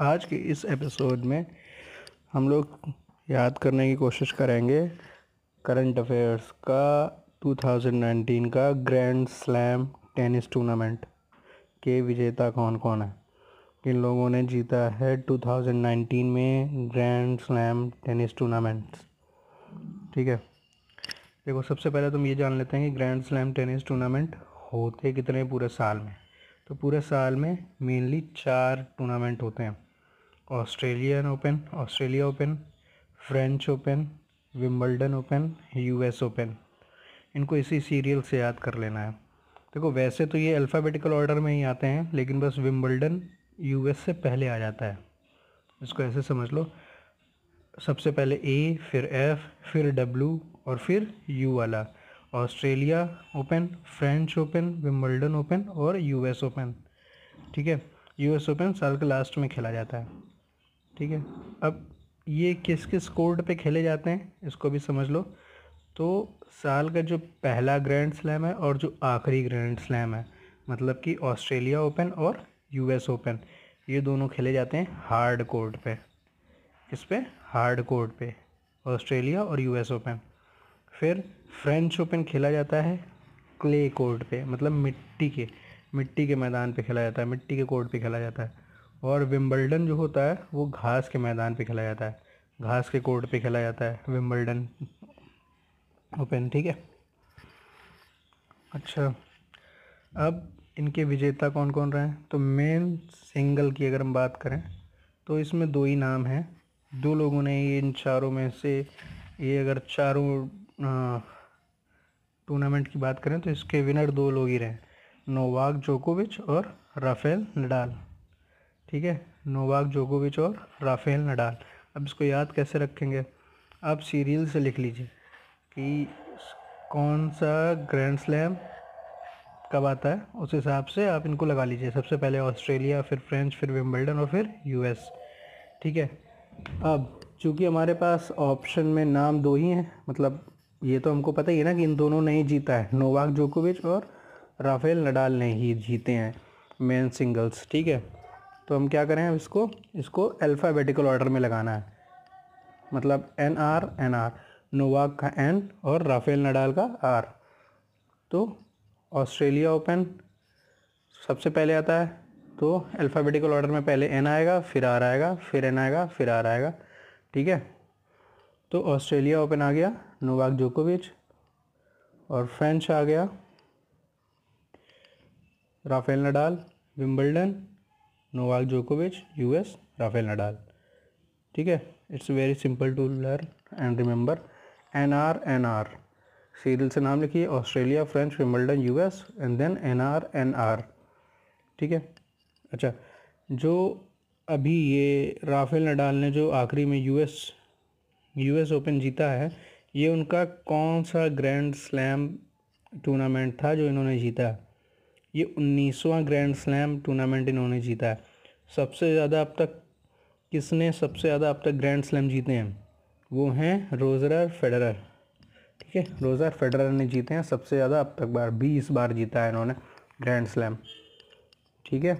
आज के इस एपिसोड में हम लोग याद करने की कोशिश करेंगे करंट अफेयर्स का 2019 का ग्रैंड स्लैम टेनिस टूर्नामेंट के विजेता कौन कौन है? किन लोगों ने जीता है 2019 में ग्रैंड स्लैम टेनिस टूर्नामेंट ठीक है? देखो, सबसे पहले तुम ये जान लेते हैं कि ग्रैंड स्लैम टेनिस टूर्नामेंट होते कितने पूरे साल में? तो पूरे साल में मेनली चार टूर्नामेंट होते हैं। Australian open, Australia open, French open, Wimbledon open, US open. इनको इसी सीरियल से याद कर लेना है। देखो, वैसे तो ये अल्फ़ाबेटिकल ऑर्डर में ही आते हैं, लेकिन बस विम्बल्डन यूएस से पहले आ जाता है। इसको ऐसे समझ लो। सबसे पहले ए फिर एफ़ फिर डब्लू और फिर यू वाला। Australia open, French open, Wimbledon open और यूएस ओपन। ठीक है? यूएस ओपन साल के लास्ट में खेला जाता है। ठीक है? अब ये किस किस कोर्ट पे खेले जाते हैं, इसको भी समझ लो। तो साल का जो पहला ग्रैंड स्लैम है और जो आखिरी ग्रैंड स्लैम है मतलब कि ऑस्ट्रेलिया ओपन और यूएस ओपन, ये दोनों खेले जाते हैं हार्ड कोर्ट पे। किस पे? हार्ड कोर्ट पे। ऑस्ट्रेलिया और यूएस ओपन। फिर फ्रेंच ओपन खेला जाता है क्ले कोर्ट पे मतलब मिट्टी के मिट्टी के मैदान पे खेला जाता है, मिट्टी के कोर्ट पे खेला जाता है। और विम्बल्डन जो होता है, वो घास के मैदान पे खेला जाता है। घास के कोर्ट पे खेला जाता है विम्बल्डन ओपन, ठीक है? अच्छा अब इनके विजेता कौन कौन रहे हैं? तो मेन सिंगल की अगर हम बात करें तो इसमें दो ही नाम हैं। दो लोगों ने ये इन चारों में से, ये अगर चारों टूर्नामेंट की बात करें तो इसके विनर दो लोग ही रहे नोवाक जोकोविच और राफेल नडाल। ठीक है? नोवाक जोकोविच और राफेल नडाल। अब इसको याद कैसे रखेंगे? आप सीरियल से लिख लीजिए कि कौन सा ग्रैंड स्लैम कब आता है? उस हिसाब से आप इनको लगा लीजिए। सबसे पहले ऑस्ट्रेलिया, फिर फ्रेंच, फिर विम्बल्डन और फिर यूएस। ठीक है? अब चूँकि हमारे पास ऑप्शन में नाम दो ही हैं मतलब ये तो हमको पता ही है ना कि इन दोनों ने ही जीता है। नोवाक जोकोविच और राफेल नडाल ने ही जीते हैं। Men singles. ठीक है? तो हम क्या करें इसको इसको अल्फ़ाबेटिकल ऑर्डर में लगाना है। मतलब N R N R Novak का एन और राफेल नडाल का आर तो ऑस्ट्रेलिया ओपन, सबसे पहले आता है तो अल्फ़ाबेटिकल ऑर्डर में पहले एन आएगा, फिर आर आएगा, फिर एन आएगा, फिर आर आएगा, ठीक है? तो ऑस्ट्रेलिया ओपन आ गया, नोवाक जोकोविच और फ्रेंच आ गया, राफेल नडाल विम्बल्डन नोवाक जोकोविच यूएस राफेल नडाल ठीक है? It's very simple to learn and remember N R N R serial से नाम लिखिए. Australia French Wimbledon US and then N R N R ठीक है? अच्छा जो अभी ये राफेल नडाल ने जो आखिरी में यूएस यूएस ओपन जीता है, ये उनका कौन सा ग्रैंड स्लैम टूर्नामेंट था जो इन्होंने जीता? ये उन्नीसवां ग्रैंड स्लैम टूर्नामेंट इन्होंने जीता है। सबसे ज़्यादा अब तक किसने सबसे ज़्यादा अब तक ग्रैंड स्लैम जीते हैं? वो हैं रोजर फेडरर ठीक है रोजर फेडरर ने जीते हैं। सबसे ज़्यादा अब तक बार, बीस बार जीता है इन्होंने ग्रैंड स्लैम ठीक है?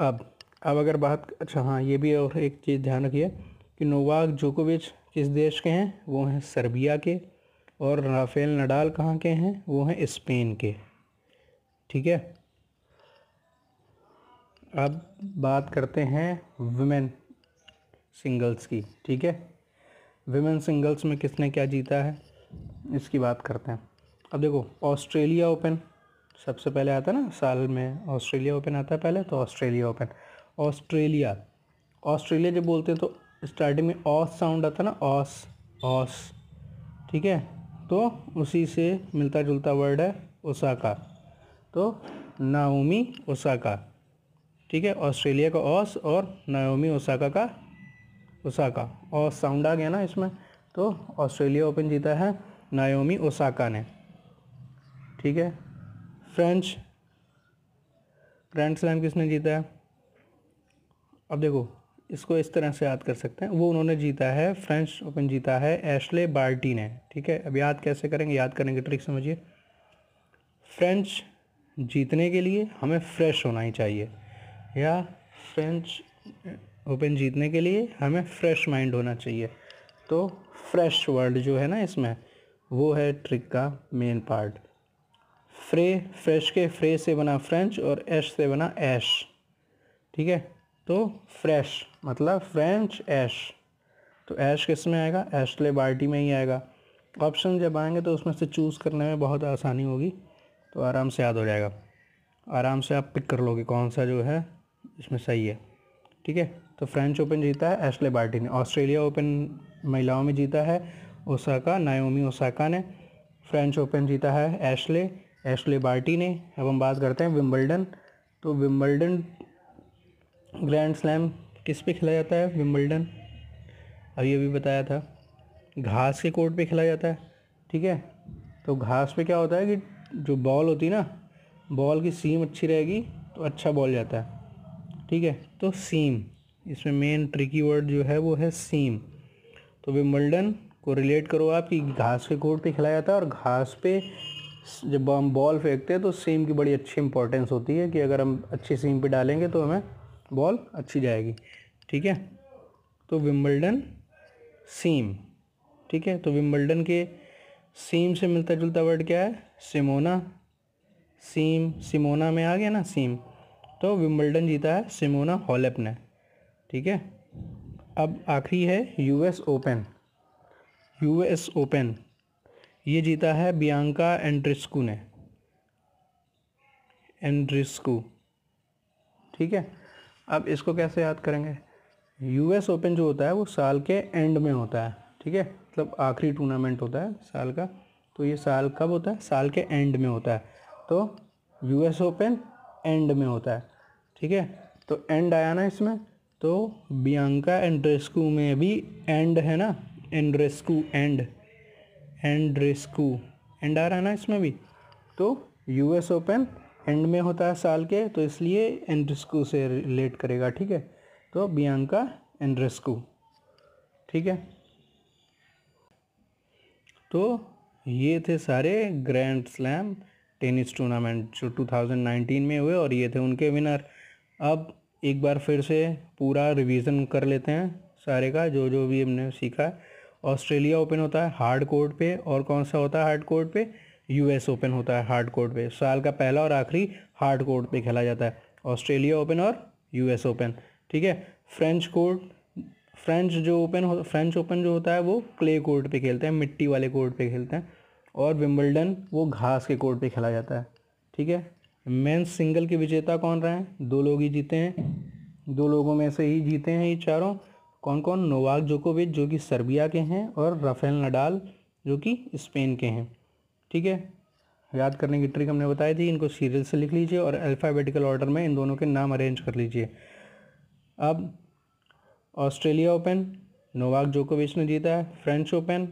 अब अब अगर बात अच्छा हाँ ये भी और एक चीज़ ध्यान रखिए कि नोवाक जोकोविच किस देश के हैं? वो हैं सर्बिया के। और राफेल नडाल कहाँ के हैं? वो हैं स्पेन के। ठीक है? अब बात करते हैं वुमेन सिंगल्स की, ठीक है? वुमेन सिंगल्स में किसने क्या जीता है? इसकी बात करते हैं। अब देखो ऑस्ट्रेलिया ओपन सबसे पहले आता है ना, साल में ऑस्ट्रेलिया ओपन आता है पहले तो ऑस्ट्रेलिया ओपन ऑस्ट्रेलिया ऑस्ट्रेलिया जब बोलते हैं तो स्टार्टिंग में ऑस साउंड आता है ना ऑस ऑस ठीक है? तो उसी से मिलता जुलता वर्ड है ओसाका तो नाओमी ओसाका, ठीक है? ऑस्ट्रेलिया का ऑस और नाओमी ओसाका का ओसाका। ऑस साउंड आ गया ना इसमें? तो ऑस्ट्रेलिया ओपन जीता है नायोमी ओसाका ने, ठीक है? फ्रेंच, ग्रैंड स्लैम किसने जीता है? अब देखो, इसको इस तरह से याद कर सकते हैं। वो उन्होंने जीता है, फ्रेंच ओपन जीता है एशले बार्टी ने, ठीक है? अब याद कैसे करेंगे? याद करने की ट्रिक समझिए। फ्रेंच जीतने के लिए हमें फ्रेश होना ही चाहिए। या फ्रेंच ओपन जीतने के लिए हमें फ्रेश माइंड होना चाहिए। तो फ्रेश वर्ड जो है ना इसमें, वो है ट्रिक का मेन पार्ट फ्रे फ्रेश के फ्रे से बना फ्रेंच और एश से बना ऐश ठीक है? तो फ्रेश मतलब फ्रेंच ऐश तो ऐश किसमें आएगा? एशले बार्टी में ही आएगा। ऑप्शन जब आएँगे तो उसमें से चूज़ करने में बहुत आसानी होगी। तो आराम से याद हो जाएगा। आराम से आप पिक कर लोगे कौन सा जो है, इसमें सही है। ठीक है? तो फ्रेंच ओपन जीता है एशले बार्टी ने। ऑस्ट्रेलिया ओपन महिलाओं में जीता है ओसाका नायोमी ओसाका ने। फ्रेंच ओपन जीता है एशले एशले बार्टी ने। अब हम बात करते हैं विम्बल्डन तो विम्बल्डन ग्रैंड स्लैम किस पे खेला जाता है विम्बल्डन अभी अभी बताया था। घास के कोर्ट पे खेला जाता है। ठीक है? तो घास पे क्या होता है कि जो बॉल होती है ना बॉल की सीम अच्छी रहेगी तो अच्छा बॉल जाता है। ठीक है? तो सीम इसमें मेन ट्रिकी वर्ड जो है वो है सीम तो विम्बल्डन को रिलेट करो आप कि घास के कोर्ट पे खिलाया जाता है और घास पे जब हम बॉल फेंकते हैं तो सीम की बड़ी अच्छी इंपॉर्टेंस होती है कि अगर हम अच्छी सीम पे डालेंगे तो हमें बॉल अच्छी जाएगी। ठीक है? तो विम्बल्डन सीम ठीक है? तो विम्बल्डन के सीम से मिलता जुलता वर्ड क्या है? सिमोना, सीम, सिमोना में आ गया ना, सीम। तो विम्बल्डन जीता है सिमोना हॉलेप ने ठीक है? अब आखिरी है यूएस ओपन। यूएस ओपन, ये जीता है बियांका एंड्रिस्कू ने। एंड्रिस्कू, ठीक है? अब इसको कैसे याद करेंगे? यूएस ओपन जो होता है वो साल के एंड में होता है, ठीक है? मतलब आखिरी टूर्नामेंट होता है साल का। तो ये साल कब होता है? साल के एंड में होता है। तो यूएस ओपन एंड में होता है, ठीक है? तो एंड आया ना इसमें तो बियांका एंड्रेस्कू में भी एंड है ना? एंड्रेस्कू एंड एंड्रेस्कू एंड आ रहा है ना इसमें भी? तो यूएस ओपन एंड में होता है साल के तो इसलिए एंड्रेस्कू से रिलेट करेगा, ठीक है? तो बियांका एंड्रेस्कू ठीक है? तो ये थे सारे ग्रैंड स्लैम टेनिस टूर्नामेंट जो 2019 में हुए और ये थे उनके विनर अब एक बार फिर से पूरा रिवीजन कर लेते हैं सारे का, जो जो भी हमने सीखा। है ऑस्ट्रेलिया ओपन होता है हार्ड कोर्ट पे और कौन सा होता है हार्ड कोर्ट पे? यूएस ओपन होता है हार्ड कोर्ट पे। साल का पहला और आखिरी हार्ड कोर्ट पे खेला जाता है। ऑस्ट्रेलिया ओपन और यूएस ओपन ठीक है? फ्रेंच कोर्ट फ्रेंच जो ओपन हो, फ्रेंच ओपन जो होता है वो क्ले कोर्ट पे खेलते हैं, मिट्टी वाले कोर्ट पे खेलते हैं और विम्बलडन वो घास के कोर्ट पे खेला जाता है, ठीक है? मेंस सिंगल के विजेता कौन रहे हैं? दो लोग ही जीते हैं, दो लोगों में से ही जीते हैं ये चारों। कौन कौन? नोवाक जोकोविच जो कि सर्बिया के हैं और राफेल नडाल जो कि स्पेन के हैं, ठीक है? याद करने की ट्रिक हमने बताई थी, इनको सीरियल से लिख लीजिए और अल्फ़ाबेटिकल ऑर्डर में इन दोनों के नाम अरेंज कर लीजिए। अब ऑस्ट्रेलिया ओपन, नोवाक जोकोविच ने जीता है। फ्रेंच ओपन,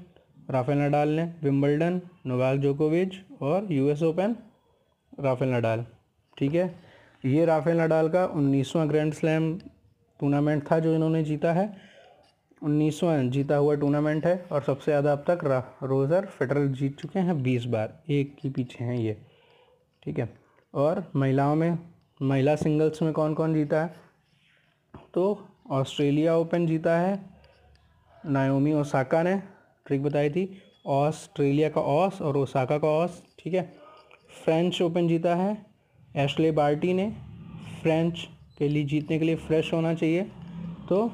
राफेल नडाल ने विम्बल्डन नोवाक जोकोविच और यूएस ओपन, राफेल नडाल। ठीक है? ये राफेल नडाल का उन्नीसवां ग्रैंड स्लैम टूर्नामेंट था जो इन्होंने जीता है। उन्नीसवा जीता हुआ टूर्नामेंट है और सबसे ज़्यादा अब तक रोज़र फेडरल जीत चुके हैं बीस बार। एक के पीछे हैं ये। ठीक है? और महिलाओं में, महिला सिंगल्स में कौन कौन जीता है? तो ऑस्ट्रेलिया ओपन जीता है। नायोमी ओसाका ने ट्रिक बताई थी। ऑस्ट्रेलिया का ऑस और ओसाका का ऑस, ठीक है? फ्रेंच ओपन जीता है। एशले बार्टी ने फ्रेंच के लिए जीतने के लिए फ्रेश होना चाहिए। तो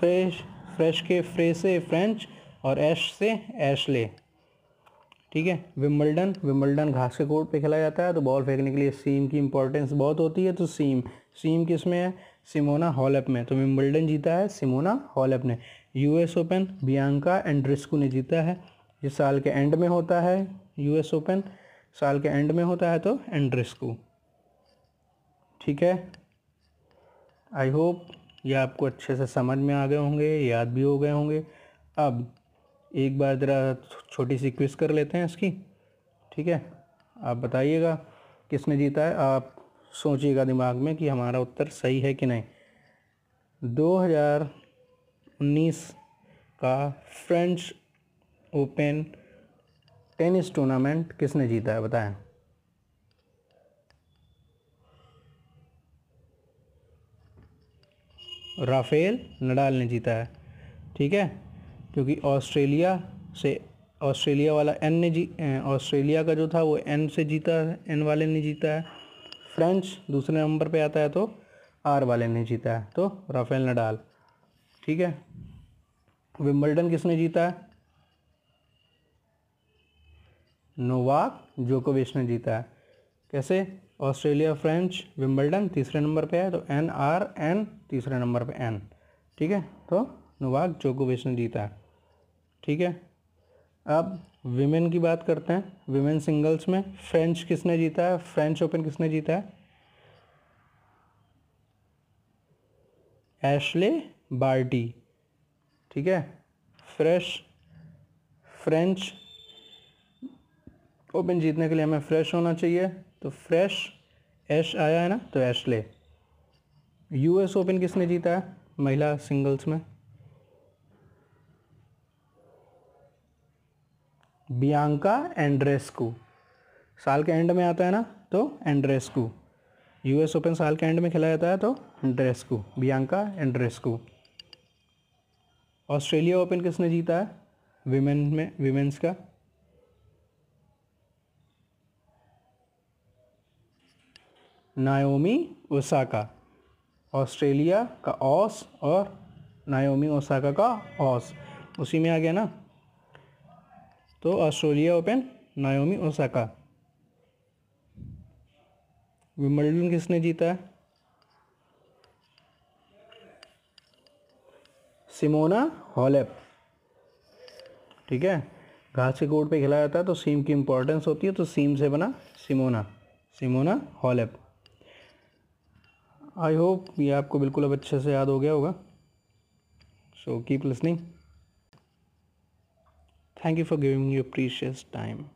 फ्रेश फ्रेश के फ्रे से फ्रेंच और एश से एशले, ठीक है? विम्बल्डन विम्बल्डन घास के कोर्ट पे खेला जाता है। तो बॉल फेंकने के लिए सीम की इंपॉर्टेंस बहुत होती है। तो सीम सीम किसमें है? सिमोना हॉलप में। तो विम्बल्डन जीता है सिमोना हॉलप ने। यूएस ओपन बियांका एंड्रिस्कू ने जीता है। ये साल के एंड में होता है यूएस ओपन साल के एंड में होता है तो एंड्रिस्कू ठीक है? आई होप ये आपको अच्छे से समझ में आ गए होंगे, याद भी हो गए होंगे। अब एक बार ज़रा छोटी सी क्विज कर लेते हैं इसकी। ठीक है? आप बताइएगा किसने जीता है? आप सोचिएगा दिमाग में कि हमारा उत्तर सही है कि नहीं। 2019 का फ्रेंच ओपन टेनिस टूर्नामेंट किसने जीता है, बताएँ? राफेल नडाल ने जीता है, ठीक है? क्योंकि ऑस्ट्रेलिया से, ऑस्ट्रेलिया वाला एन ने जी ऑस्ट्रेलिया का जो था वो एन से जीता एन वाले ने जीता है। फ्रेंच दूसरे नंबर पे आता है तो आर वाले ने जीता है तो राफेल नडाल। ठीक है? विम्बल्डन किसने जीता है? नोवाक जोकोविच ने जीता है। कैसे? ऑस्ट्रेलिया, फ्रेंच विम्बल्डन तीसरे नंबर पे है तो एन आर एन तीसरे नंबर पे एन। ठीक है? तो नोवाक जोकोविच ने जीता है। ठीक है? अब विमेन की बात करते हैं। विमेन सिंगल्स में फ्रेंच किसने जीता है? फ्रेंच ओपन किसने जीता है? एशले बार्टी ठीक है? फ्रेश फ्रेंच ओपन जीतने के लिए हमें फ्रेश होना चाहिए। तो फ्रेश एश आया है ना? तो एशले यूएस ओपन किसने जीता है? महिला सिंगल्स में। Bianca Andreescu. साल के एंड में आता है ना तो एंड्रेस्कू। यूएस ओपन साल के एंड में खेला जाता है तो Andreescu, Bianca Andreescu. Australia open किसने जीता है? विमेन में विमेंस का। नायोमी ओसाका। ऑस्ट्रेलिया का ऑस और नायोमी ओसाका का ऑस उसी में आ गया ना तो Australia open, Naomi Osaka. Wimbledon किसने जीता? है सिमोना हॉलेप। ठीक है? घास के कोर्ट पे खेला जाता है तो सीम की इंपॉर्टेंस होती है तो सीम से बना Simona. Simona Halep. I hope ये आपको बिल्कुल अब अच्छे से याद हो गया होगा। So keep listening Thank you for giving me your precious time.